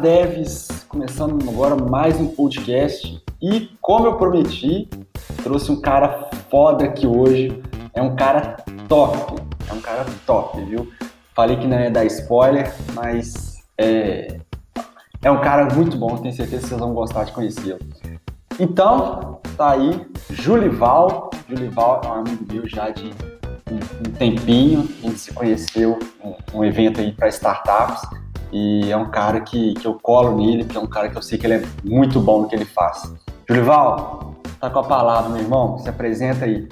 devs, começando agora mais um podcast. E como eu prometi, trouxe um cara foda aqui hoje, é um cara top, é um cara top, viu? Falei que não ia dar spoiler, mas é, é um cara muito bom, tenho certeza que vocês vão gostar de conhecê-lo. Então, tá aí, Julival, Julival é um amigo meu já de um, um tempinho, a gente se conheceu um, um evento aí para startups, e é um cara que, que eu colo nele, que é um cara que eu sei que ele é muito bom no que ele faz. Julival, tá com a palavra, meu irmão. Se apresenta aí.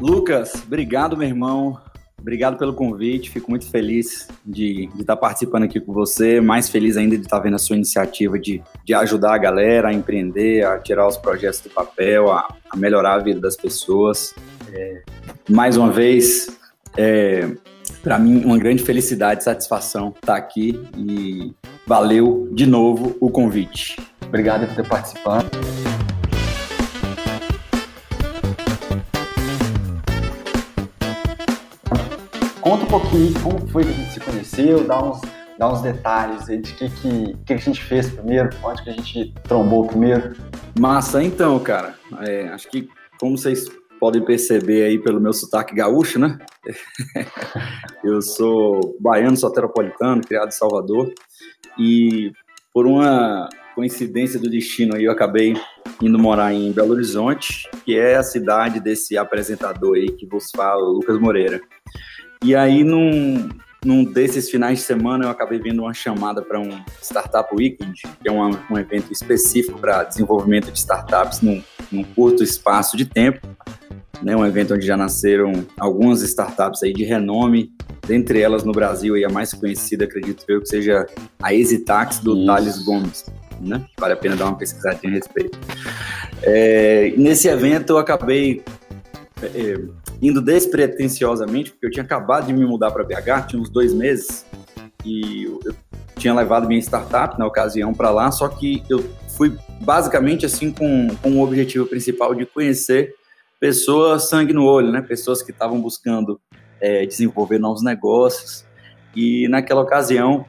Lucas, obrigado, meu irmão. Obrigado pelo convite. Fico muito feliz de, de estar participando aqui com você. Mais feliz ainda de estar vendo a sua iniciativa de, de ajudar a galera a empreender, a tirar os projetos do papel, a, a melhorar a vida das pessoas. Mais uma vez, é, para mim, uma grande felicidade e satisfação estar aqui e valeu de novo o convite. Obrigado por ter participado. Conta um pouquinho como foi que a gente se conheceu, dá uns, dá uns detalhes aí de que, que, que a gente fez primeiro, onde que a gente trombou primeiro. Massa, então, cara. É, acho que como vocês podem perceber aí pelo meu sotaque gaúcho, né? eu sou baiano, soteropolitano, criado em Salvador, e por uma coincidência do destino aí eu acabei indo morar em Belo Horizonte, que é a cidade desse apresentador aí que vos fala, Lucas Moreira. E aí, num, num desses finais de semana, eu acabei vendo uma chamada para um Startup Weekend, que é um, um evento específico para desenvolvimento de startups num, num curto espaço de tempo né, um evento onde já nasceram algumas startups aí de renome, dentre elas no Brasil aí a mais conhecida, acredito eu, que seja a Exitax do Isso. Thales Gomes. Né? Vale a pena dar uma pesquisadinha a respeito. É, nesse evento eu acabei é, indo despretensiosamente, porque eu tinha acabado de me mudar para BH, tinha uns dois meses, e eu tinha levado minha startup na ocasião para lá, só que eu fui basicamente assim com, com o objetivo principal de conhecer pessoas sangue no olho, né? Pessoas que estavam buscando é, desenvolver novos negócios. E naquela ocasião,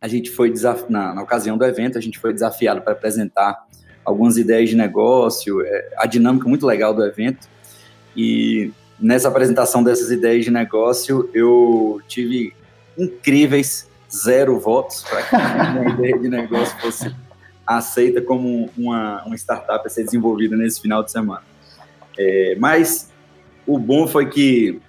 a gente foi na, na, ocasião do evento, a gente foi desafiado para apresentar algumas ideias de negócio, é, a dinâmica muito legal do evento. E nessa apresentação dessas ideias de negócio, eu tive incríveis zero votos para que a ideia de negócio fosse aceita como uma, uma startup a ser desenvolvida nesse final de semana. É, mas o bom foi que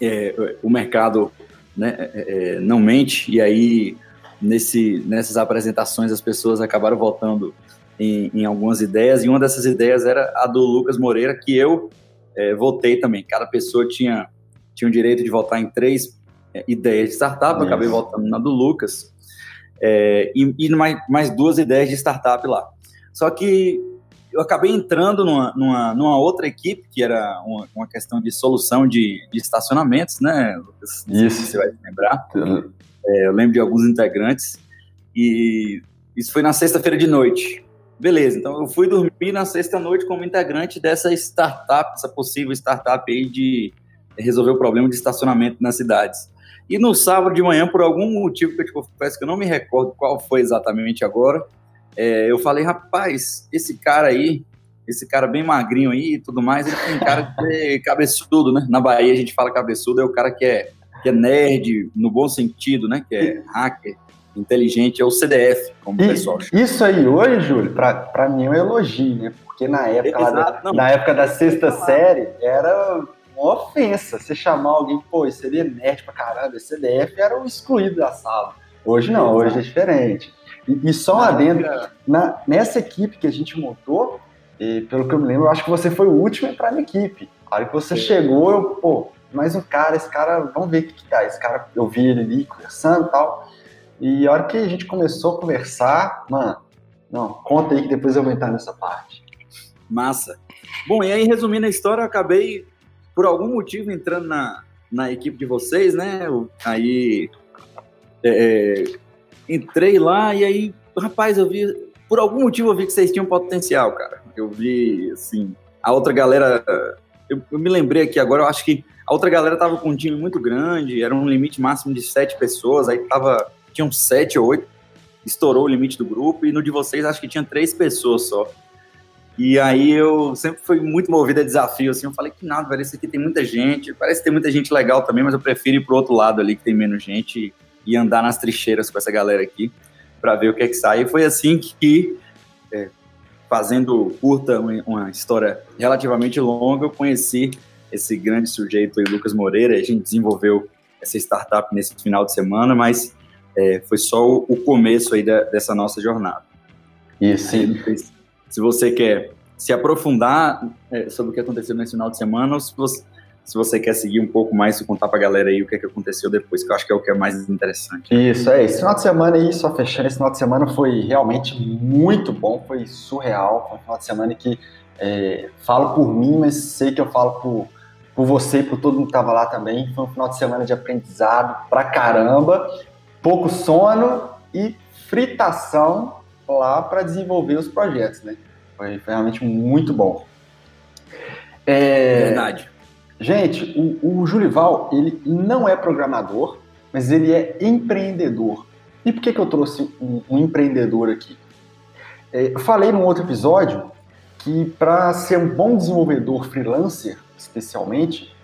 é, o mercado né, é, é, não mente, e aí nesse, nessas apresentações as pessoas acabaram voltando em, em, algumas ideias, e uma dessas ideias era a do Lucas Moreira, que eu é, votei também. Cada pessoa tinha, tinha o direito de votar em três é, ideias de startup, eu acabei votando na do Lucas, e, e mais, mais duas ideias de startup lá. Só que eu acabei entrando numa, numa, numa, outra equipe, que era uma, uma questão de solução de, de, estacionamentos, né, Lucas? Isso. Você vai lembrar. É, eu lembro de alguns integrantes. E isso foi na sexta-feira de noite. Beleza, então eu fui dormir na sexta-noite como integrante dessa startup, essa possível startup aí de resolver o problema de estacionamento nas cidades. E no sábado de manhã, por algum motivo que eu te confesso que eu não me recordo qual foi exatamente agora, é, eu falei, rapaz, esse cara aí, esse cara bem magrinho aí e tudo mais, ele tem cara de cabeçudo, né? Na Bahia a gente fala cabeçudo, é o cara que é, que é nerd, no bom sentido, né? Que é hacker, inteligente, é o CDF, como e, o pessoal chama. Isso aí hoje, Júlio, para mim é um elogio, né? Porque na época, Exato, da, na época da sexta série, era uma ofensa você chamar alguém, pô, esse seria é nerd pra caramba, esse CDF era o excluído da sala. Hoje não, hoje é diferente. E, e só um adendo, na, nessa equipe que a gente montou, e, pelo que eu me lembro, eu acho que você foi o último a entrar na equipe. A hora que você Sim. chegou, eu, pô, mais um cara, esse cara, vamos ver o que, que tá. Esse cara, eu vi ele ali conversando e tal. E a hora que a gente começou a conversar, mano, não, conta aí que depois eu vou entrar nessa parte. Massa. Bom, e aí, resumindo a história, eu acabei, por algum motivo, entrando na, na equipe de vocês, né? Aí, é, entrei lá e aí, rapaz, eu vi, por algum motivo eu vi que vocês tinham potencial, cara. Eu vi, assim, a outra galera eu, eu, me lembrei aqui agora, eu acho que a outra galera tava com um time muito grande, era um limite máximo de sete pessoas, aí tava, tinham sete ou oito, estourou o limite do grupo, e no de vocês acho que tinha três pessoas só. E aí eu sempre fui muito movido a desafio, assim, eu falei que nada, velho, esse aqui tem muita gente, parece que tem muita gente legal também, mas eu prefiro ir pro outro lado ali, que tem menos gente, e andar nas trincheiras com essa galera aqui, para ver o que é que sai. E foi assim que, é, fazendo curta, uma história relativamente longa, eu conheci esse grande sujeito aí, Lucas Moreira, a gente desenvolveu essa startup nesse final de semana, mas é, foi só o, o começo aí da, dessa nossa jornada. Isso. Se você quer se aprofundar é, sobre o que aconteceu nesse final de semana, ou se você, se você quer seguir um pouco mais e contar para a galera aí o que, é que aconteceu depois, que eu acho que é o que é mais interessante. Isso, é. Esse final de semana aí, só fechando, esse final de semana foi realmente muito bom, foi surreal. Foi um final de semana que é, falo por mim, mas sei que eu falo por, por você e por todo mundo que estava lá também. Foi um final de semana de aprendizado pra caramba, pouco sono e fritação lá para desenvolver os projetos, né? Foi, foi realmente muito bom. É, Verdade. Gente, o, o Julival, ele não é programador, mas ele é empreendedor. E por que, que eu trouxe um, um empreendedor aqui? É, eu falei num outro episódio que para ser um bom desenvolvedor freelancer, especialmente,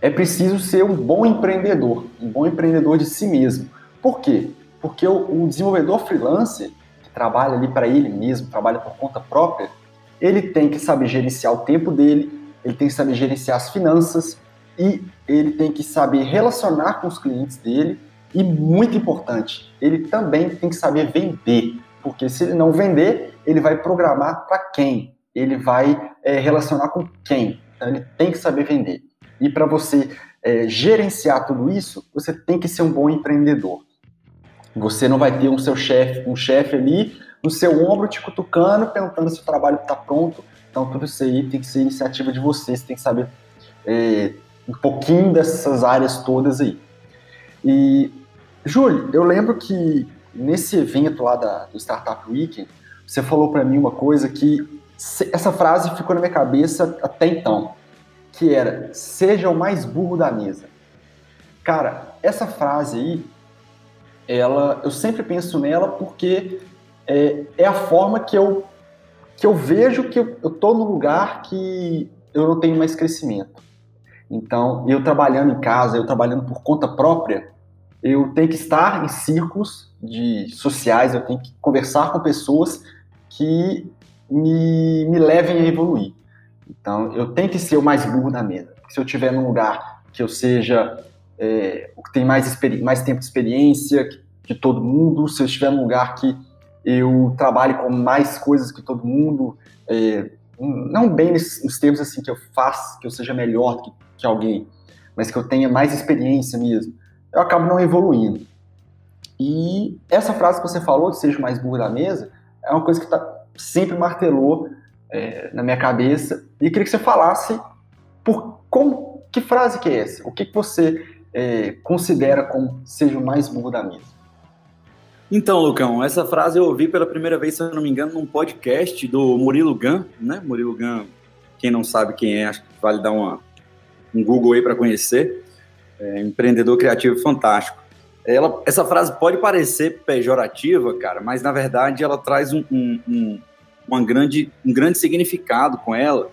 é preciso ser um bom empreendedor, um bom empreendedor de si mesmo. Por quê? Porque o, o desenvolvedor freelancer, trabalha ali para ele mesmo, trabalha por conta própria, ele tem que saber gerenciar o tempo dele, ele tem que saber gerenciar as finanças e ele tem que saber relacionar com os clientes dele e muito importante, ele também tem que saber vender, porque se ele não vender, ele vai programar para quem? Ele vai é, relacionar com quem? Então ele tem que saber vender. E para você é, gerenciar tudo isso, você tem que ser um bom empreendedor. Você não vai ter um seu chefe, um chefe ali no seu ombro te cutucando, perguntando se o trabalho está pronto. Então tudo isso aí tem que ser iniciativa de você, você tem que saber é, um pouquinho dessas áreas todas aí. E, Júlio, eu lembro que nesse evento lá da, do Startup Weekend, você falou para mim uma coisa que essa frase ficou na minha cabeça até então, que era seja o mais burro da mesa. Cara, essa frase aí ela, eu sempre penso nela porque é, é a forma que eu, que eu vejo que eu estou no lugar que eu não tenho mais crescimento. Então, eu trabalhando em casa, eu trabalhando por conta própria, eu tenho que estar em círculos de sociais, eu tenho que conversar com pessoas que me, me levem a evoluir. Então, eu tenho que ser o mais burro da mesa. Se eu estiver num lugar que eu seja é, o que tem mais, mais tempo de experiência que, todo mundo, se eu estiver num lugar que eu trabalhe com mais coisas que todo mundo, é, não bem nos termos assim que eu faço, que eu seja melhor que, que alguém, mas que eu tenha mais experiência mesmo, eu acabo não evoluindo. E essa frase que você falou, de seja mais burro da mesa, é uma coisa que tá, sempre martelou é, na minha cabeça. E queria que você falasse por como, que frase que é essa? O que, que você é, considera como seja o mais burro da mesa? Então, Lucão, essa frase eu ouvi pela primeira vez, se eu não me engano, num podcast do Murilo Gun, né? Murilo Gun, quem não sabe quem é, acho que vale dar uma, um Google aí para conhecer. É, empreendedor criativo fantástico. Ela, essa frase pode parecer pejorativa, cara, mas na verdade ela traz um, um, um, grande, um grande significado com ela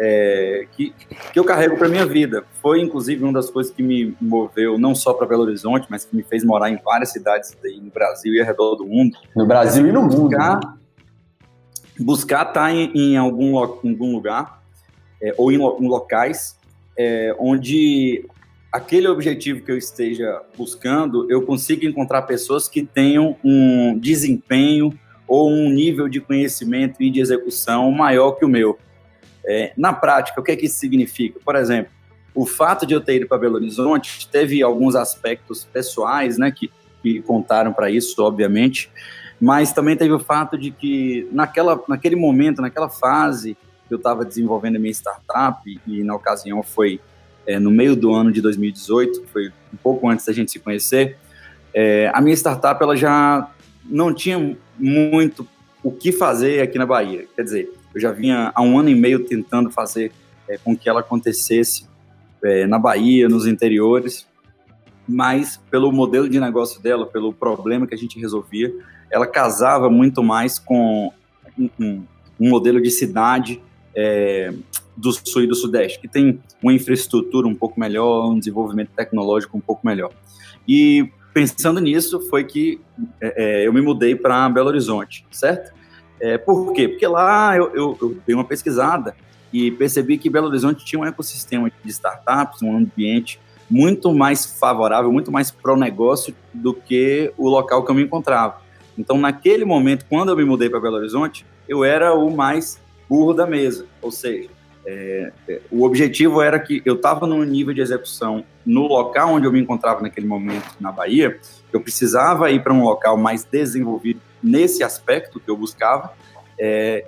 é, que, que eu carrego para minha vida. Foi, inclusive, uma das coisas que me moveu não só para Belo Horizonte, mas que me fez morar em várias cidades aí no Brasil e ao redor do mundo. No Brasil e no mundo. Buscar, né? buscar estar tá em, em algum, algum lugar é, ou em, em locais é, onde aquele objetivo que eu esteja buscando, eu consiga encontrar pessoas que tenham um desempenho ou um nível de conhecimento e de execução maior que o meu. É, na prática, o que é que isso significa? Por exemplo, o fato de eu ter ido para Belo Horizonte teve alguns aspectos pessoais, né, que, que contaram para isso, obviamente, mas também teve o fato de que naquela, naquele momento, naquela fase, eu estava desenvolvendo a minha startup e, e na ocasião foi é, no meio do ano de 2018, foi um pouco antes da gente se conhecer, é, a minha startup ela já não tinha muito o que fazer aqui na Bahia. Quer dizer, eu já vinha há um ano e meio tentando fazer é, com que ela acontecesse é, na Bahia, nos interiores, mas pelo modelo de negócio dela, pelo problema que a gente resolvia, ela casava muito mais com um, um, modelo de cidade é, do sul e do sudeste, que tem uma infraestrutura um pouco melhor, um desenvolvimento tecnológico um pouco melhor. E pensando nisso, foi que é, é eu me mudei para Belo Horizonte, certo? É, por quê? Porque lá eu, eu, eu dei uma pesquisada e percebi que Belo Horizonte tinha um ecossistema de startups, um ambiente muito mais favorável, muito mais pró-negócio do que o local que eu me encontrava. Então, naquele momento, quando eu me mudei para Belo Horizonte, eu era o mais burro da mesa, ou seja, é, é, o objetivo era que eu estava num nível de execução no local onde eu me encontrava naquele momento, na Bahia, eu precisava ir para um local mais desenvolvido nesse aspecto que eu buscava, é,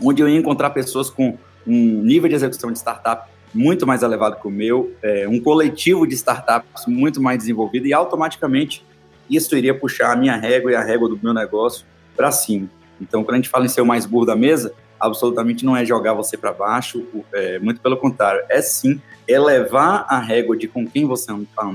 onde eu ia encontrar pessoas com um nível de execução de startup muito mais elevado que o meu, é, um coletivo de startups muito mais desenvolvido e automaticamente isso iria puxar a minha régua e a régua do meu negócio para cima. Então, quando a gente fala em ser o mais burro da mesa, absolutamente não é jogar você para baixo, é, muito pelo contrário, é sim elevar a régua de com quem você está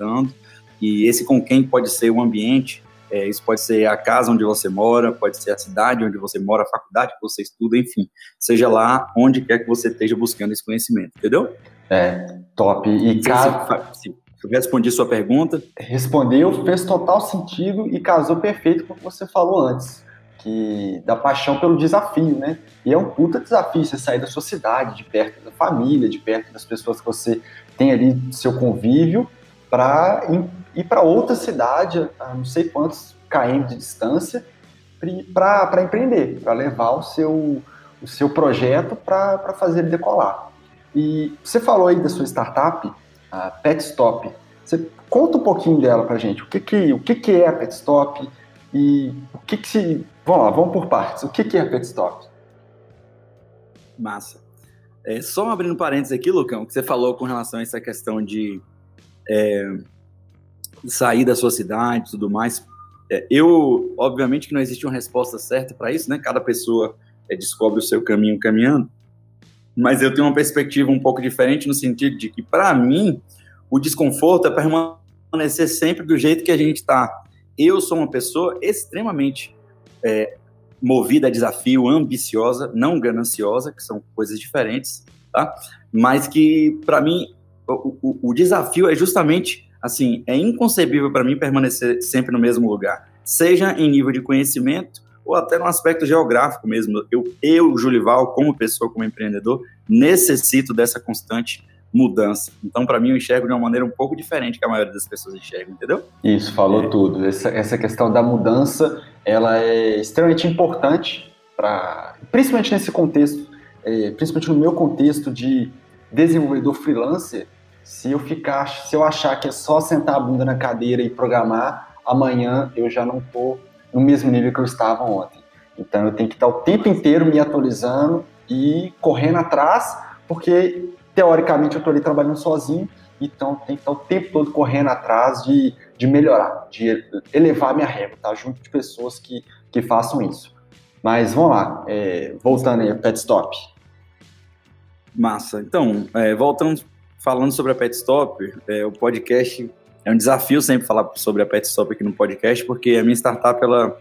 andando, e esse com quem pode ser o ambiente, é, isso pode ser a casa onde você mora, pode ser a cidade onde você mora, a faculdade que você estuda, enfim. Seja lá onde quer que você esteja buscando esse conhecimento, entendeu? É, top. E caso... Se, eu respondi sua pergunta. Respondeu, fez total sentido e casou perfeito com o que você falou antes. Que da paixão pelo desafio, né? E é um puta desafio você sair da sua cidade, de perto da família, de perto das pessoas que você tem ali seu convívio, para ir para outra cidade, a não sei quantos km de distância, para empreender, para levar o seu, o seu projeto para fazer ele decolar. E você falou aí da sua startup, a Petstop. Você conta um pouquinho dela para gente. O que que, o que que é a Petstop e o que que se... Vamos lá, vamos por partes. O que que é a Petstop? Massa. É, só abrindo parênteses aqui, Lucão, que você falou com relação a essa questão de é, sair da sua cidade e tudo mais. É, eu, obviamente que não existe uma resposta certa para isso, né? Cada pessoa é, descobre o seu caminho caminhando, mas eu tenho uma perspectiva um pouco diferente no sentido de que, para mim, o desconforto é permanecer sempre do jeito que a gente está. Eu sou uma pessoa extremamente é, movida a desafio, ambiciosa, não gananciosa, que são coisas diferentes, tá? Mas que, para mim, o, o, o desafio é justamente assim, é inconcebível para mim permanecer sempre no mesmo lugar, seja em nível de conhecimento ou até no aspecto geográfico mesmo. Eu, eu Julival, como pessoa, como empreendedor, necessito dessa constante mudança. Então, para mim, eu enxergo de uma maneira um pouco diferente que a maioria das pessoas enxergam, entendeu? Isso, falou é. tudo. Essa, essa questão da mudança, ela é extremamente importante para, principalmente nesse contexto, é, principalmente no meu contexto de desenvolvedor freelancer, se eu ficar, se eu achar que é só sentar a bunda na cadeira e programar, amanhã eu já não estou no mesmo nível que eu estava ontem. Então eu tenho que estar o tempo inteiro me atualizando e correndo atrás, porque teoricamente eu estou ali trabalhando sozinho, então tem que estar o tempo todo correndo atrás de, de melhorar, de elevar minha régua, tá? Junto de pessoas que, que façam isso. Mas vamos lá, é, voltando aí, Pet Stop. Massa. Então, é, voltando falando sobre a Pet Stop, é, o podcast é um desafio sempre falar sobre a Pet Stop aqui no podcast, porque a minha startup, ela,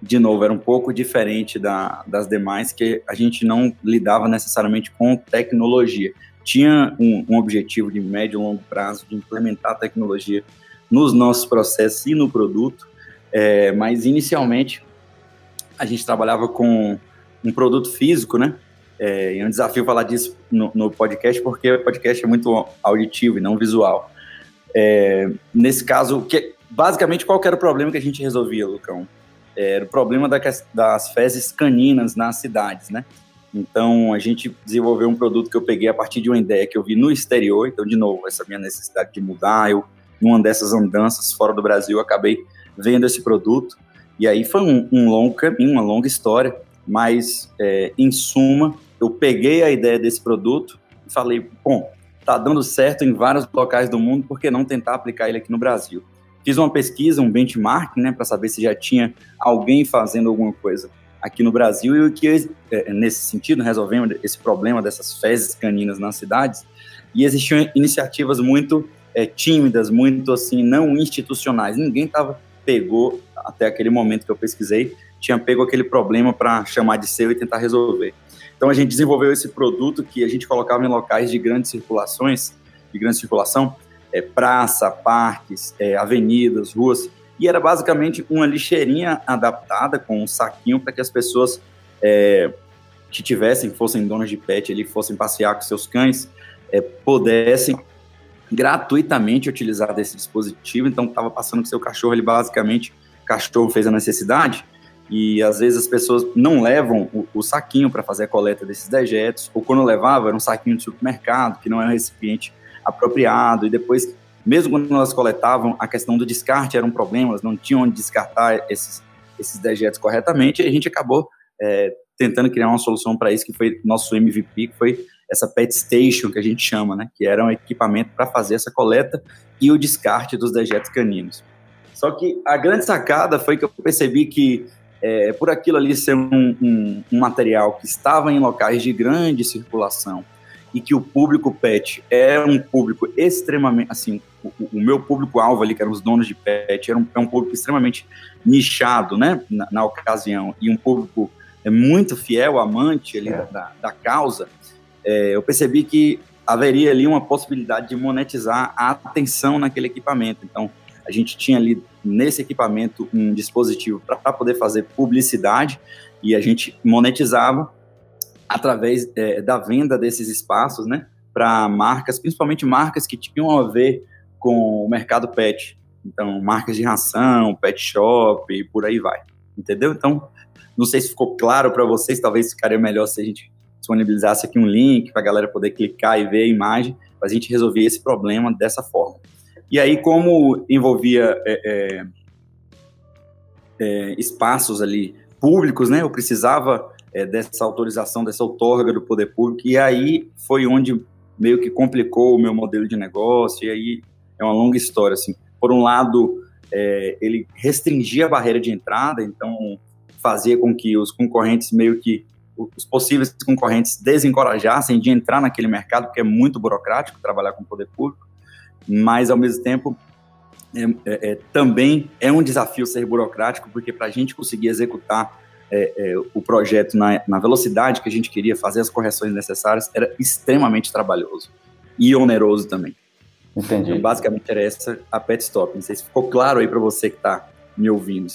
de novo, era um pouco diferente da, das demais, que a gente não lidava necessariamente com tecnologia. Tinha um, um objetivo de médio e longo prazo de implementar tecnologia nos nossos processos e no produto, é, mas inicialmente a gente trabalhava com um produto físico, né? É, é um desafio falar disso no, no, podcast, porque o podcast é muito auditivo e não visual. É, nesse caso, que, basicamente, qual era o problema que a gente resolvia, Lucão? É, era o problema da, das fezes caninas nas cidades, né? Então, a gente desenvolveu um produto que eu peguei a partir de uma ideia que eu vi no exterior. Então, de novo, essa minha necessidade de mudar, eu, numa dessas andanças fora do Brasil, acabei vendo esse produto. E aí foi um, um longo caminho, uma longa história, mas, é, em suma, eu peguei a ideia desse produto e falei, bom, tá dando certo em vários locais do mundo, por que não tentar aplicar ele aqui no Brasil? Fiz uma pesquisa, um benchmark, né, para saber se já tinha alguém fazendo alguma coisa aqui no Brasil e que, é, nesse sentido, resolvemos esse problema dessas fezes caninas nas cidades e existiam iniciativas muito é, tímidas, muito assim, não institucionais. Ninguém tava, pegou, até aquele momento que eu pesquisei, tinha pego aquele problema para chamar de seu e tentar resolver. Então a gente desenvolveu esse produto que a gente colocava em locais de grandes circulações, de grande circulação, é, praça, parques, é, avenidas, ruas, e era basicamente uma lixeirinha adaptada com um saquinho para que as pessoas é, que tivessem, fossem donas de pet, ali, fossem passear com seus cães, é, pudessem gratuitamente utilizar desse dispositivo. Então, estava passando com seu cachorro, ele basicamente, cachorro fez a necessidade, e às vezes as pessoas não levam o, o saquinho para fazer a coleta desses dejetos, ou quando levava, era um saquinho de supermercado, que não é um recipiente apropriado, e depois, mesmo quando elas coletavam, a questão do descarte era um problema, elas não tinham onde descartar esses, esses dejetos corretamente, e a gente acabou é, tentando criar uma solução para isso, que foi nosso MVP, que foi essa pet station que a gente chama, né, que era um equipamento para fazer essa coleta e o descarte dos dejetos caninos. Só que a grande sacada foi que eu percebi que é, por aquilo ali ser um, um, um, material que estava em locais de grande circulação e que o público pet é um público extremamente, assim, o, o meu público-alvo ali, que eram os donos de pet, era um, é um público extremamente nichado, né, na, na ocasião, e um público é muito fiel, amante ali é. da, da causa, é, eu percebi que haveria ali uma possibilidade de monetizar a atenção naquele equipamento. Então, a gente tinha ali nesse equipamento um dispositivo para poder fazer publicidade e a gente monetizava através é, da venda desses espaços, né, para marcas, principalmente marcas que tinham a ver com o mercado pet. Então, marcas de ração, pet shop e por aí vai. Entendeu? Então, não sei se ficou claro para vocês, talvez ficaria melhor se a gente disponibilizasse aqui um link para a galera poder clicar e ver a imagem, para a gente resolver esse problema dessa forma. E aí, como envolvia é, é, é, espaços ali públicos, né, eu precisava é, dessa autorização, dessa outorga do poder público, e aí foi onde meio que complicou o meu modelo de negócio, e aí é uma longa história, assim. Por um lado, é, ele restringia a barreira de entrada, então fazia com que os concorrentes meio que os possíveis concorrentes desencorajassem de entrar naquele mercado, porque é muito burocrático trabalhar com o poder público, mas ao mesmo tempo é, é, é também é um desafio ser burocrático, porque para a gente conseguir executar é, é, o projeto na, na, velocidade que a gente queria, fazer as correções necessárias, era extremamente trabalhoso e oneroso também. Entendi. Então, basicamente era essa a pet stop. Não sei se ficou claro aí para você que está me ouvindo.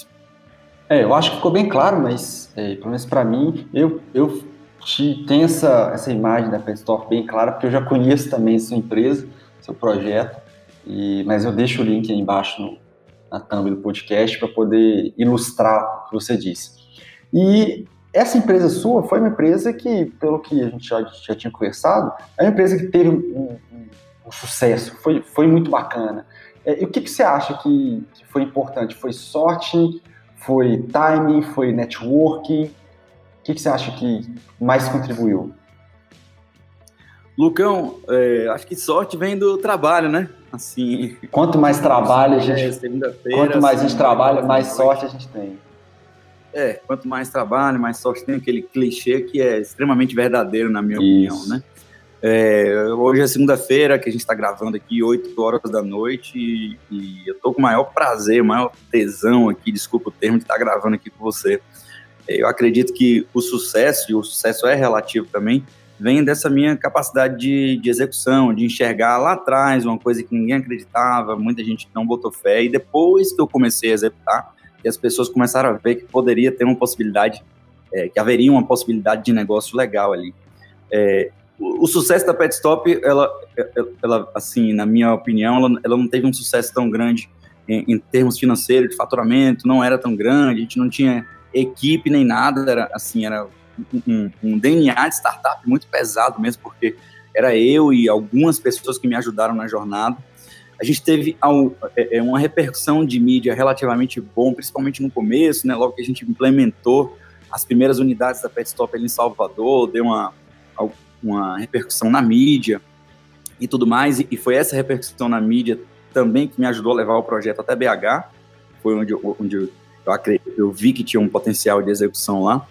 É, eu acho que ficou bem claro, mas é, pelo menos para mim, eu, eu te, tenho essa, essa imagem da Pet Store bem clara, porque eu já conheço também sua empresa, seu projeto, e, mas eu deixo o link aí embaixo no, na thumb do podcast para poder ilustrar o que você disse. E essa empresa sua foi uma empresa que, pelo que a gente já, já tinha conversado, é uma empresa que teve um, um, um sucesso, foi, foi muito bacana. É, e o que, que você acha que, que foi importante? Foi sorte? Foi timing? Foi networking? O que, que você acha que mais contribuiu? Lucão, é, acho que sorte vem do trabalho, né? Assim. Quanto mais trabalho a gente. É, quanto mais a gente trabalha, mais sorte a gente tem. É, quanto mais trabalho, mais sorte tem aquele clichê que é extremamente verdadeiro, na minha Isso. opinião, né? É, hoje é segunda-feira que a gente está gravando aqui, 8 horas da noite, e, e, eu tô com o maior prazer, o maior tesão aqui, desculpa o termo, de estar tá gravando aqui com você. É, eu acredito que o sucesso, e o sucesso é relativo também, vem dessa minha capacidade de, de execução, de enxergar lá atrás uma coisa que ninguém acreditava, muita gente não botou fé, e depois que eu comecei a executar, que as pessoas começaram a ver que poderia ter uma possibilidade, é, que haveria uma possibilidade de negócio legal ali. É, o, sucesso da Pet Stop, ela, ela, assim, na minha opinião, ela, ela não teve um sucesso tão grande em, em, termos financeiros, de faturamento, não era tão grande, a gente não tinha equipe nem nada, era assim, era um, um DNA de startup muito pesado mesmo, porque era eu e algumas pessoas que me ajudaram na jornada. A gente teve é, é, uma repercussão de mídia relativamente bom, principalmente no começo, né, logo que a gente implementou as primeiras unidades da Pet Stop ali em Salvador, deu uma, uma repercussão na mídia e tudo mais, e, foi essa repercussão na mídia também que me ajudou a levar o projeto até BH, foi onde, onde eu, eu, eu vi que tinha um potencial de execução lá.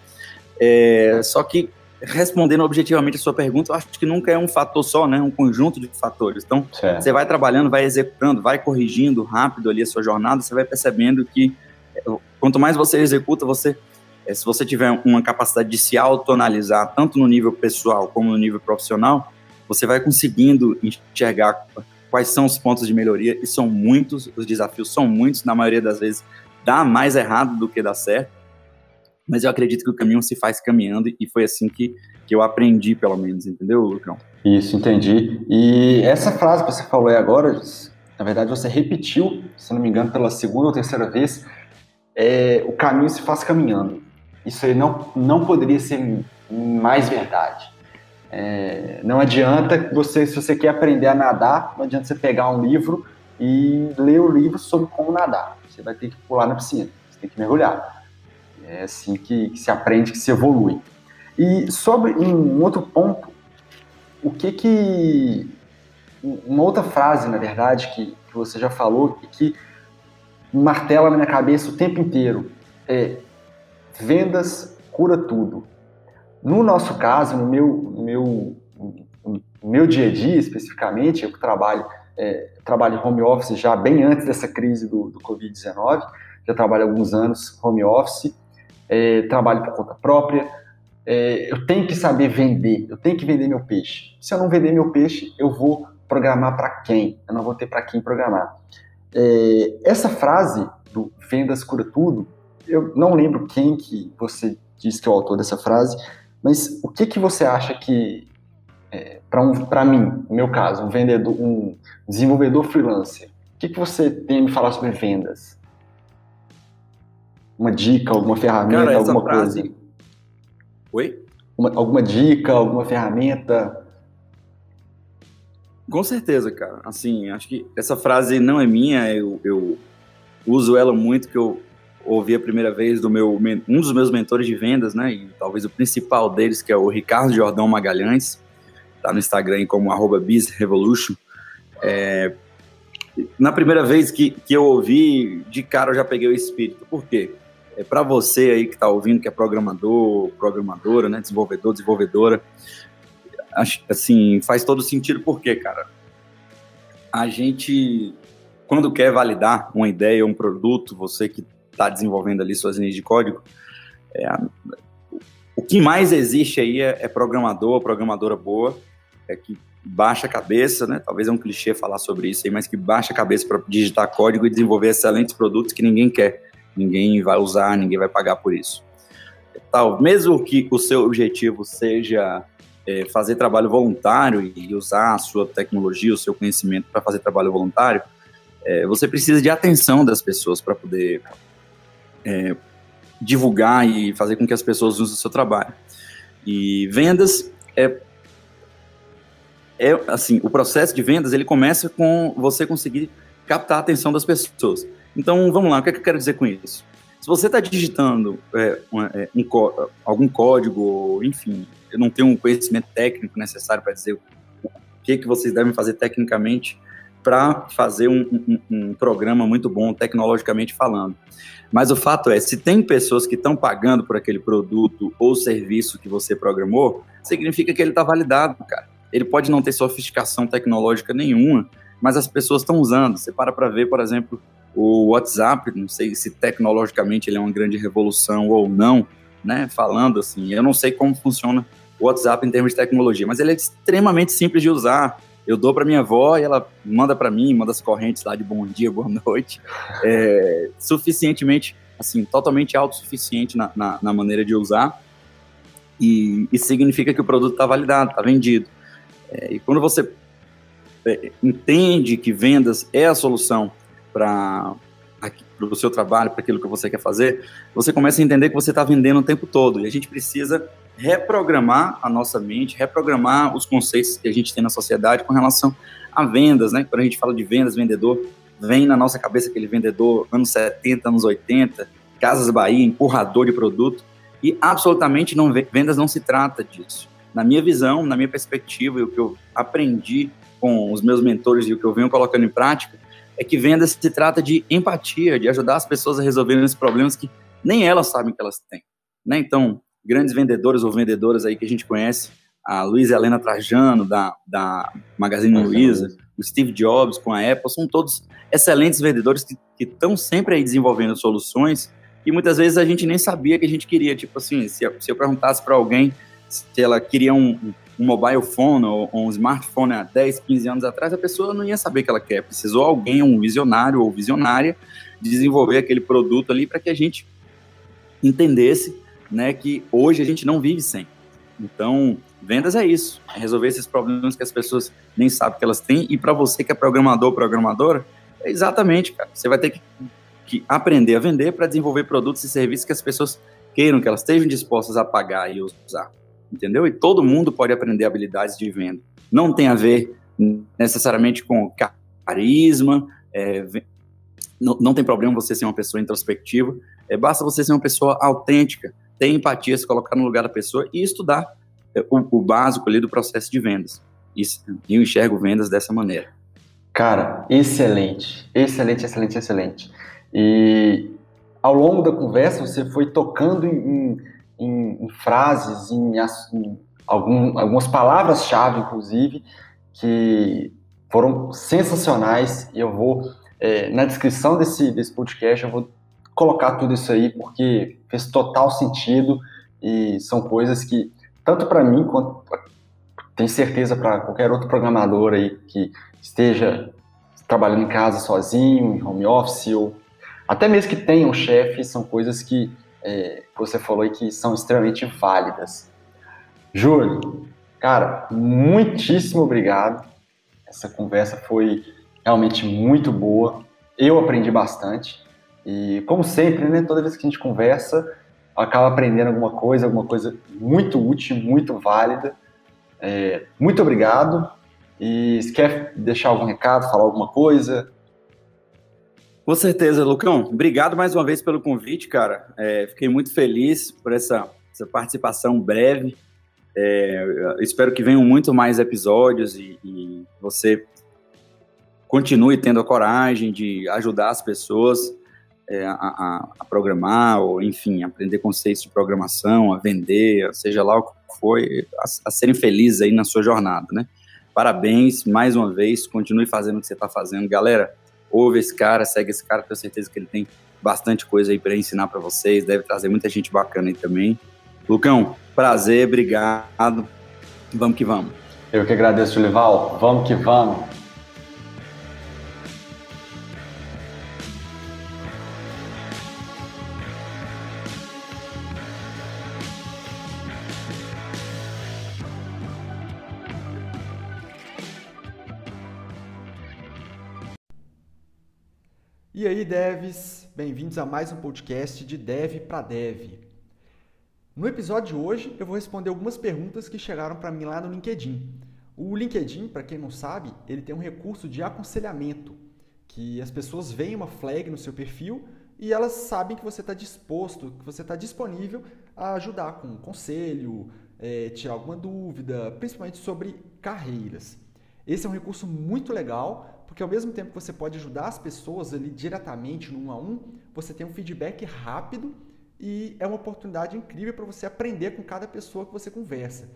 É, só que respondendo objetivamente a sua pergunta, eu acho que nunca é um fator só, né? Um conjunto de fatores. Então, certo. você vai trabalhando, vai executando, vai corrigindo rápido ali a sua jornada, você vai percebendo que é, quanto mais você executa, você é, se você tiver uma capacidade de se autoanalisar, tanto no nível pessoal como no nível profissional, você vai conseguindo enxergar quais são os pontos de melhoria, e são muitos, os desafios são muitos, na maioria das vezes dá mais errado do que dá certo, mas eu acredito que o caminho se faz caminhando, e foi assim que, que eu aprendi, pelo menos, entendeu, Lucão? Isso, entendi. E essa frase que você falou aí agora, na verdade você repetiu, se não me engano, pela segunda ou terceira vez, é, o caminho se faz caminhando. Isso aí não, não poderia ser mais verdade. É, não adianta você, se você quer aprender a nadar, não adianta você pegar um livro e ler o livro sobre como nadar. Você vai ter que pular na piscina, você tem que mergulhar. É assim que, que se aprende, que se evolui. E sobre um outro ponto, o que que uma outra frase, na verdade, que, que você já falou e que martela na minha cabeça o tempo inteiro é vendas cura tudo. No nosso caso, no meu, meu, no meu dia a dia especificamente, eu trabalho, é, trabalho home office já bem antes dessa crise do, do Covid-19, já trabalho alguns anos home office, é, trabalho por conta própria, é, eu tenho que saber vender, eu tenho que vender meu peixe. Se eu não vender meu peixe, eu vou programar para quem? Eu não vou ter para quem programar. É, essa frase do vendas cura tudo, eu não lembro quem que você disse que é o autor dessa frase, mas o que que você acha que é, para um, para mim, no meu caso, um vendedor, um desenvolvedor freelancer, o que que você tem a me falar sobre vendas? Uma dica, alguma ferramenta, Cara, alguma frase... coisa? Oi? Uma, alguma dica, alguma ferramenta? Com certeza, cara. Assim, acho que essa frase não é minha, eu, eu uso ela muito, que eu ouvi a primeira vez do meu um dos meus mentores de vendas, né? E talvez o principal deles, que é o Ricardo Jordão Magalhães, tá no Instagram como @bizrevolution. É, na primeira vez que, que eu ouvi, de cara eu já peguei o espírito. Por quê? É para você aí que está ouvindo, que é programador, programadora, né, desenvolvedor, desenvolvedora, assim, faz todo sentido. Porque, cara, a gente, quando quer validar uma ideia, um produto, você que está desenvolvendo ali suas linhas de código, é, o que mais existe aí é, é programador, programadora boa, é que baixa a cabeça, né? Talvez é um clichê falar sobre isso aí, mas que baixa a cabeça para digitar código e desenvolver excelentes produtos que ninguém quer, ninguém vai usar, ninguém vai pagar por isso. Tal, mesmo que o seu objetivo seja é, fazer trabalho voluntário e usar a sua tecnologia, o seu conhecimento para fazer trabalho voluntário, é, você precisa de atenção das pessoas para poder é, divulgar e fazer com que as pessoas usem o seu trabalho. E vendas é, é assim, o processo de vendas ele começa com você conseguir captar a atenção das pessoas. Então, vamos lá, o que, é que eu quero dizer com isso? Se você está digitando é, é, um, algum código, enfim, eu não tenho um conhecimento técnico necessário para dizer o que, que vocês devem fazer tecnicamente para fazer um, um, um, programa muito bom, tecnologicamente falando. Mas o fato é, se tem pessoas que estão pagando por aquele produto ou serviço que você programou, significa que ele está validado, cara. Ele pode não ter sofisticação tecnológica nenhuma, mas as pessoas estão usando. Você para para ver, por exemplo, o WhatsApp, não sei se tecnologicamente ele é uma grande revolução ou não, né? Falando assim, eu não sei como funciona o WhatsApp em termos de tecnologia, mas ele é extremamente simples de usar eu dou para minha avó e ela manda para mim, manda as correntes lá de bom dia, boa noite, é, suficientemente, assim, totalmente autossuficiente na, na, na maneira de usar, e isso significa que o produto está validado, está vendido. É, e quando você é, entende que vendas é a solução para o seu trabalho, para aquilo que você quer fazer, você começa a entender que você está vendendo o tempo todo. E a gente precisa reprogramar a nossa mente, reprogramar os conceitos que a gente tem na sociedade com relação a vendas, né? Quando a gente fala de vendas, vendedor, vem na nossa cabeça aquele vendedor anos 70, anos 80, Casas Bahia, empurrador de produto, e absolutamente não vendas não se trata disso. Na minha visão, na minha perspectiva, e o que eu aprendi com os meus mentores e o que eu venho colocando em prática, é que vendas se trata de empatia, de ajudar as pessoas a resolverem os problemas que nem elas sabem que elas têm. Né? Então, grandes vendedores ou vendedoras aí que a gente conhece, a Luísa Helena Trajano, da, da Magazine Luiza, o Steve Jobs com a Apple, são todos excelentes vendedores que estão sempre aí desenvolvendo soluções e muitas vezes a gente nem sabia que a gente queria. Tipo assim, se eu, se eu perguntasse para alguém se ela queria um, um mobile phone ou, ou, um smartphone há 10, 15 anos atrás, a pessoa não ia saber o que ela quer. Precisou alguém, um visionário ou visionária, desenvolver aquele produto ali para que a gente entendesse né, que hoje a gente não vive sem. Então, vendas é isso, é resolver esses problemas que as pessoas nem sabem que elas têm. E para você que é programador, programadora, é exatamente, cara. Você vai ter que, que aprender a vender para desenvolver produtos e serviços que as pessoas queiram, que elas estejam dispostas a pagar e usar. Entendeu? E todo mundo pode aprender habilidades de venda. Não tem a ver necessariamente com carisma, é, não, não, tem problema você ser uma pessoa introspectiva, é, basta você ser uma pessoa autêntica, ter empatia, se colocar no lugar da pessoa e estudar é, o, o básico ali do processo de vendas. Isso, eu enxergo vendas dessa maneira. Cara, excelente, excelente, excelente, excelente. E ao longo da conversa você foi tocando em, em, em frases, em, em algum, algumas palavras-chave, inclusive, que foram sensacionais. E eu vou, é, na descrição desse, desse podcast, eu vou colocar tudo isso aí, porque fez total sentido e são coisas que, tanto para mim quanto tenho certeza para qualquer outro programador aí que esteja trabalhando em casa sozinho, em home office, ou até mesmo que tenha um chefe, são coisas que é, você falou e que são extremamente válidas. Júlio, cara, muitíssimo obrigado. Essa conversa foi realmente muito boa. Eu aprendi bastante. E, como sempre, né, toda vez que a gente conversa, acaba aprendendo alguma coisa, alguma coisa muito útil, muito válida. É, muito obrigado. E se quer deixar algum recado, falar alguma coisa? Com certeza, Lucão. Obrigado mais uma vez pelo convite, cara. É, fiquei muito feliz por essa, essa participação breve. É, espero que venham muito mais episódios e, e, você continue tendo a coragem de ajudar as pessoas é, a, a, programar, ou enfim, aprender conceitos de programação, a vender, seja lá o que for, a, a serem felizes aí na sua jornada, né? Parabéns, mais uma vez, continue fazendo o que você está fazendo. Galera, ouve esse cara, segue esse cara, tenho certeza que ele tem bastante coisa aí para ensinar para vocês, deve trazer muita gente bacana aí também. Lucão, prazer, obrigado. Vamos que vamos. Eu que agradeço, Lival. Vamos que vamos. E aí, devs, bem-vindos a mais um podcast de Dev para Dev. No episódio de hoje, eu vou responder algumas perguntas que chegaram para mim lá no LinkedIn. O LinkedIn, para quem não sabe, ele tem um recurso de aconselhamento, que as pessoas veem uma flag no seu perfil e elas sabem que você está disposto, que você está disponível a ajudar com um conselho, é, tirar alguma dúvida, principalmente sobre carreiras. Esse é um recurso muito legal porque ao mesmo tempo que você pode ajudar as pessoas ali diretamente no um a um, você tem um feedback rápido e é uma oportunidade incrível para você aprender com cada pessoa que você conversa.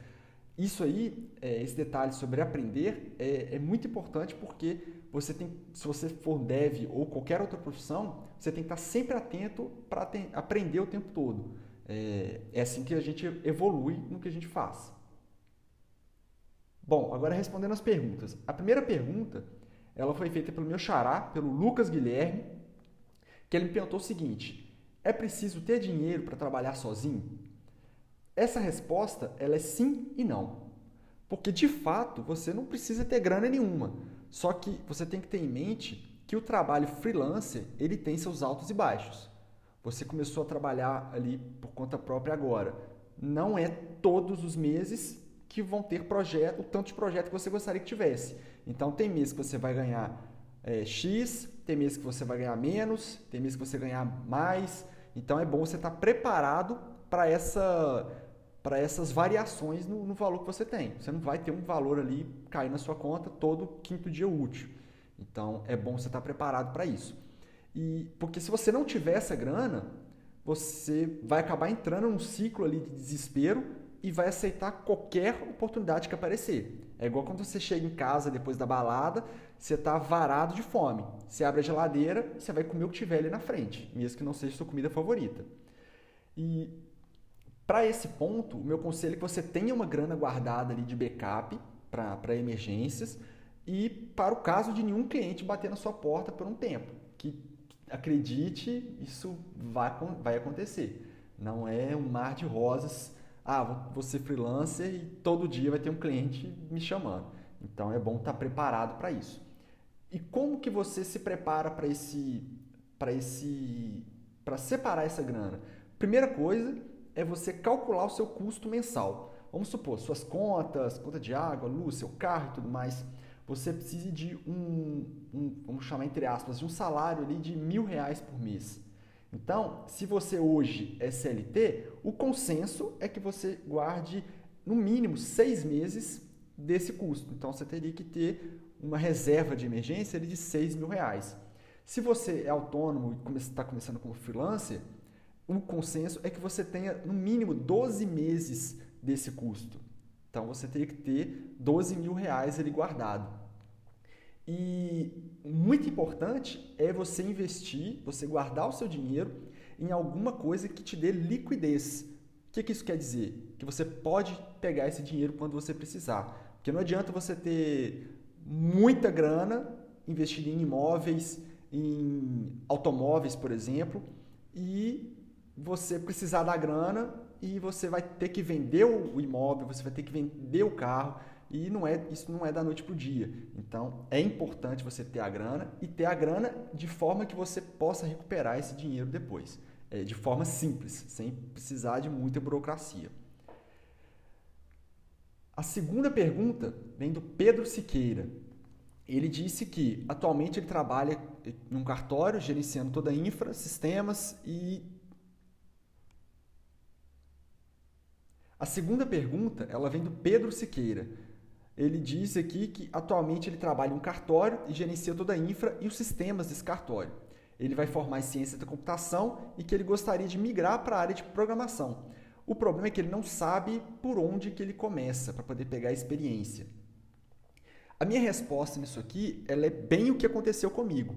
Isso aí, é, esse detalhe sobre aprender, é, é, muito importante porque você tem, se você for dev ou qualquer outra profissão, você tem que estar sempre atento para aprender o tempo todo. É, é assim que a gente evolui no que a gente faz. Bom, agora respondendo as perguntas. A primeira pergunta ela foi feita pelo meu xará, pelo Lucas Guilherme, que ele me perguntou o seguinte: é preciso ter dinheiro para trabalhar sozinho? Essa resposta ela é sim e não. Porque de fato você não precisa ter grana nenhuma. Só que você tem que ter em mente que o trabalho freelancer ele tem seus altos e baixos. Você começou a trabalhar ali por conta própria agora. Não é todos os meses que vão ter projeto, o tanto de projeto que você gostaria que tivesse. Então tem mês que você vai ganhar é, X, tem mês que você vai ganhar menos, tem mês que você ganhar mais. Então é bom você estar preparado para essa, para essas variações no, no, valor que você tem. Você não vai ter um valor ali cair na sua conta todo quinto dia útil. Então é bom você estar preparado para isso. E porque se você não tiver essa grana, você vai acabar entrando num ciclo ali de desespero e vai aceitar qualquer oportunidade que aparecer. É igual quando você chega em casa depois da balada, você está varado de fome. Você abre a geladeira você vai comer o que tiver ali na frente, mesmo que não seja sua comida favorita. E para esse ponto, o meu conselho é que você tenha uma grana guardada ali de backup para emergências e para o caso de nenhum cliente bater na sua porta por um tempo. Que acredite, isso vai, vai acontecer. Não é um mar de rosas ah, vou ser freelancer e todo dia vai ter um cliente me chamando. Então é bom estar preparado para isso. E como que você se prepara para esse para esse para separar essa grana? Primeira coisa é você calcular o seu custo mensal. Vamos supor, suas contas, conta de água, luz, seu carro e tudo mais. Você precisa de um, um vamos chamar entre aspas, de um salário ali de mil reais por mês. Então, se você hoje é CLT, o consenso é que você guarde no mínimo seis meses desse custo. Então, você teria que ter uma reserva de emergência de seis mil reais. Se você é autônomo e está começando como freelancer, o consenso é que você tenha no mínimo 12 meses desse custo. Então, você teria que ter 12 mil reais ali guardado. E muito importante é você investir, você guardar o seu dinheiro em alguma coisa que te dê liquidez. O que, que isso quer dizer? Que você pode pegar esse dinheiro quando você precisar. Porque não adianta você ter muita grana investida em imóveis, em automóveis, por exemplo, e você precisar da grana e você vai ter que vender o imóvel, você vai ter que vender o carro e não é, isso não é da noite para o dia. Então, é importante você ter a grana e ter a grana de forma que você possa recuperar esse dinheiro depois. É, de forma simples, sem precisar de muita burocracia. A segunda pergunta vem do Pedro Siqueira. Ele disse que atualmente ele trabalha em um cartório, gerenciando toda a infra, sistemas e A segunda pergunta, ela vem do Pedro Siqueira ele diz aqui que atualmente ele trabalha em um cartório e gerencia toda a infra e os sistemas desse cartório. Ele vai formar em ciência da computação e que ele gostaria de migrar para a área de programação. O problema é que ele não sabe por onde que ele começa para poder pegar a experiência. A minha resposta nisso aqui ela é bem o que aconteceu comigo.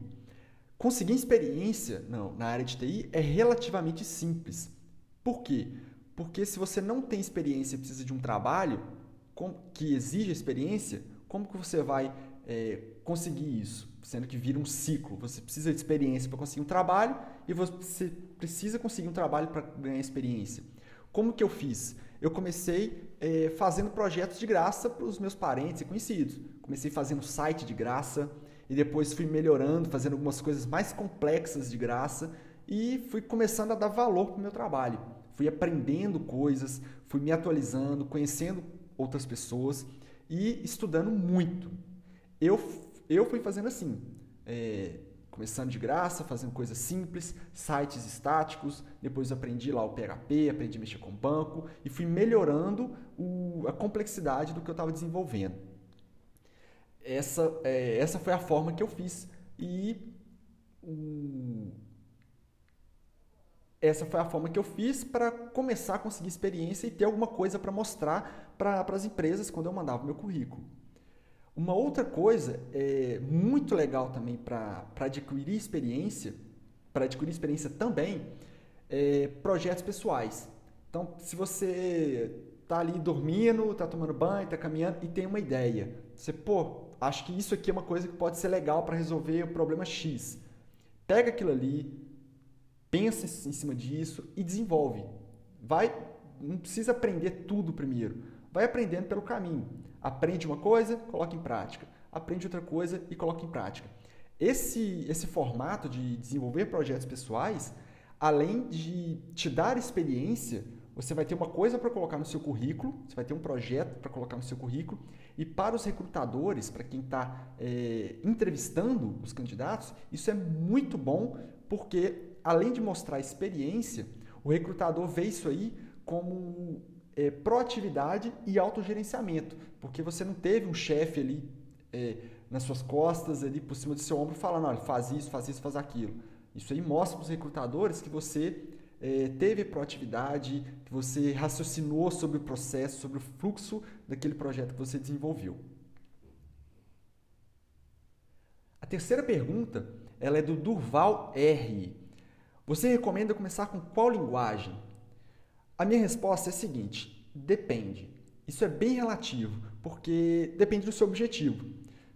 Conseguir experiência não, na área de TI é relativamente simples. Por quê? Porque se você não tem experiência e precisa de um trabalho, que exige experiência, como que você vai é, conseguir isso? Sendo que vira um ciclo. Você precisa de experiência para conseguir um trabalho e você precisa conseguir um trabalho para ganhar experiência. Como que eu fiz? Eu comecei é, fazendo projetos de graça para os meus parentes e conhecidos. Comecei fazendo site de graça e depois fui melhorando, fazendo algumas coisas mais complexas de graça e fui começando a dar valor para o meu trabalho. Fui aprendendo coisas, fui me atualizando, conhecendo outras pessoas e estudando muito. Eu, eu fui fazendo assim, é, começando de graça, fazendo coisas simples, sites estáticos, depois aprendi lá o PHP, aprendi a mexer com banco e fui melhorando o, a complexidade do que eu estava desenvolvendo. Essa, é, essa foi a forma que eu fiz e o, essa foi a forma que eu fiz para começar a conseguir experiência e ter alguma coisa para mostrar para as empresas quando eu mandava o meu currículo. Uma outra coisa é muito legal também para adquirir experiência, para adquirir experiência também, é projetos pessoais. Então, se você está ali dormindo, está tomando banho, está caminhando e tem uma ideia, você, pô, acho que isso aqui é uma coisa que pode ser legal para resolver o problema X. Pega aquilo ali, pensa em cima disso e desenvolve. Vai, não precisa aprender tudo primeiro. Vai aprendendo pelo caminho. Aprende uma coisa, coloca em prática. Aprende outra coisa e coloca em prática. Esse, esse formato de desenvolver projetos pessoais, além de te dar experiência, você vai ter uma coisa para colocar no seu currículo, você vai ter um projeto para colocar no seu currículo, e para os recrutadores, para quem está é, entrevistando os candidatos, isso é muito bom porque além de mostrar experiência, o recrutador vê isso aí como é, proatividade e autogerenciamento, porque você não teve um chefe ali é, nas suas costas, ali por cima do seu ombro, falando, olha, faz isso, faz isso, faz aquilo. Isso aí mostra para os recrutadores que você é, teve proatividade, que você raciocinou sobre o processo, sobre o fluxo daquele projeto que você desenvolveu. A terceira pergunta ela é do Durval R. Você recomenda começar com qual linguagem? A minha resposta é a seguinte: depende. Isso é bem relativo, porque depende do seu objetivo.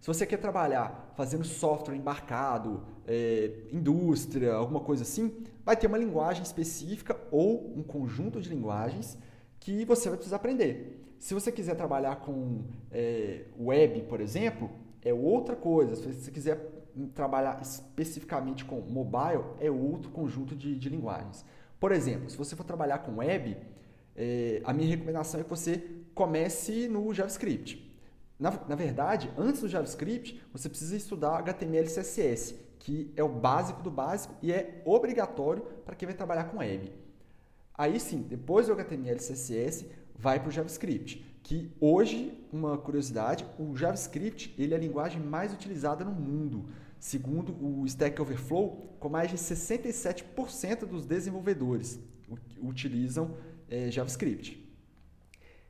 Se você quer trabalhar fazendo software embarcado, é, indústria, alguma coisa assim, vai ter uma linguagem específica ou um conjunto de linguagens que você vai precisar aprender. Se você quiser trabalhar com é, web, por exemplo, é outra coisa. Se você quiser trabalhar especificamente com mobile, é outro conjunto de, de linguagens. Por exemplo, se você for trabalhar com web, é, a minha recomendação é que você comece no JavaScript. Na, na, verdade, antes do JavaScript, você precisa estudar HTML e CSS, que é o básico do básico e é obrigatório para quem vai trabalhar com web. Aí sim, depois do HTML e CSS, vai para o JavaScript, que hoje, uma curiosidade, o JavaScript ele é a linguagem mais utilizada no mundo. Segundo o Stack Overflow, com mais de 67% dos desenvolvedores utilizam é, JavaScript.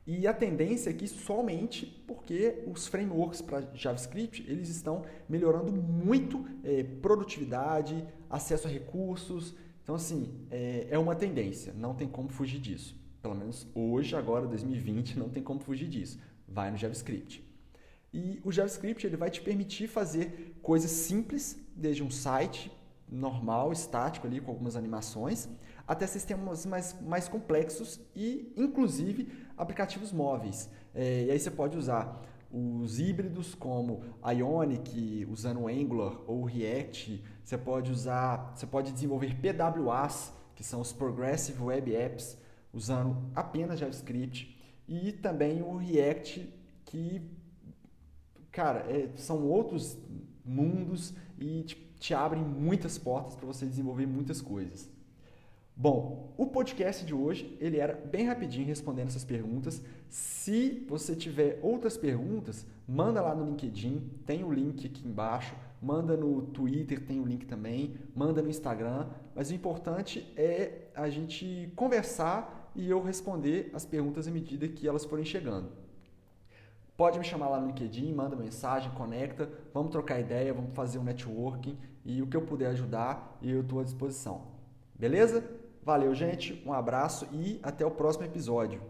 E a tendência é somente porque os frameworks para JavaScript eles estão melhorando muito é, produtividade, acesso a recursos. Então, assim, é, é uma tendência, não tem como fugir disso. Pelo menos hoje, agora, 2020, não tem como fugir disso. Vai no JavaScript. E o JavaScript ele vai te permitir fazer coisas simples, desde um site normal, estático ali, com algumas animações, até sistemas mais, mais complexos e, inclusive, aplicativos móveis. É, e aí você pode usar os híbridos como Ionic, usando Angular ou React. Você pode usar, você pode desenvolver PWAs, que são os Progressive Web Apps, usando apenas JavaScript. E também o React, que cara, é, são outros mundos e te, te abrem muitas portas para você desenvolver muitas coisas. Bom, o podcast de hoje ele era bem rapidinho respondendo essas perguntas. Se você tiver outras perguntas, manda lá no LinkedIn, tem o link aqui embaixo. Manda no Twitter, tem o link também. Manda no Instagram. Mas o importante é a gente conversar e eu responder as perguntas à medida que elas forem chegando. Pode me chamar lá no LinkedIn, manda mensagem, conecta, vamos trocar ideia, vamos fazer um networking e o que eu puder ajudar, eu estou à disposição. Beleza? Valeu, gente, um abraço e até o próximo episódio.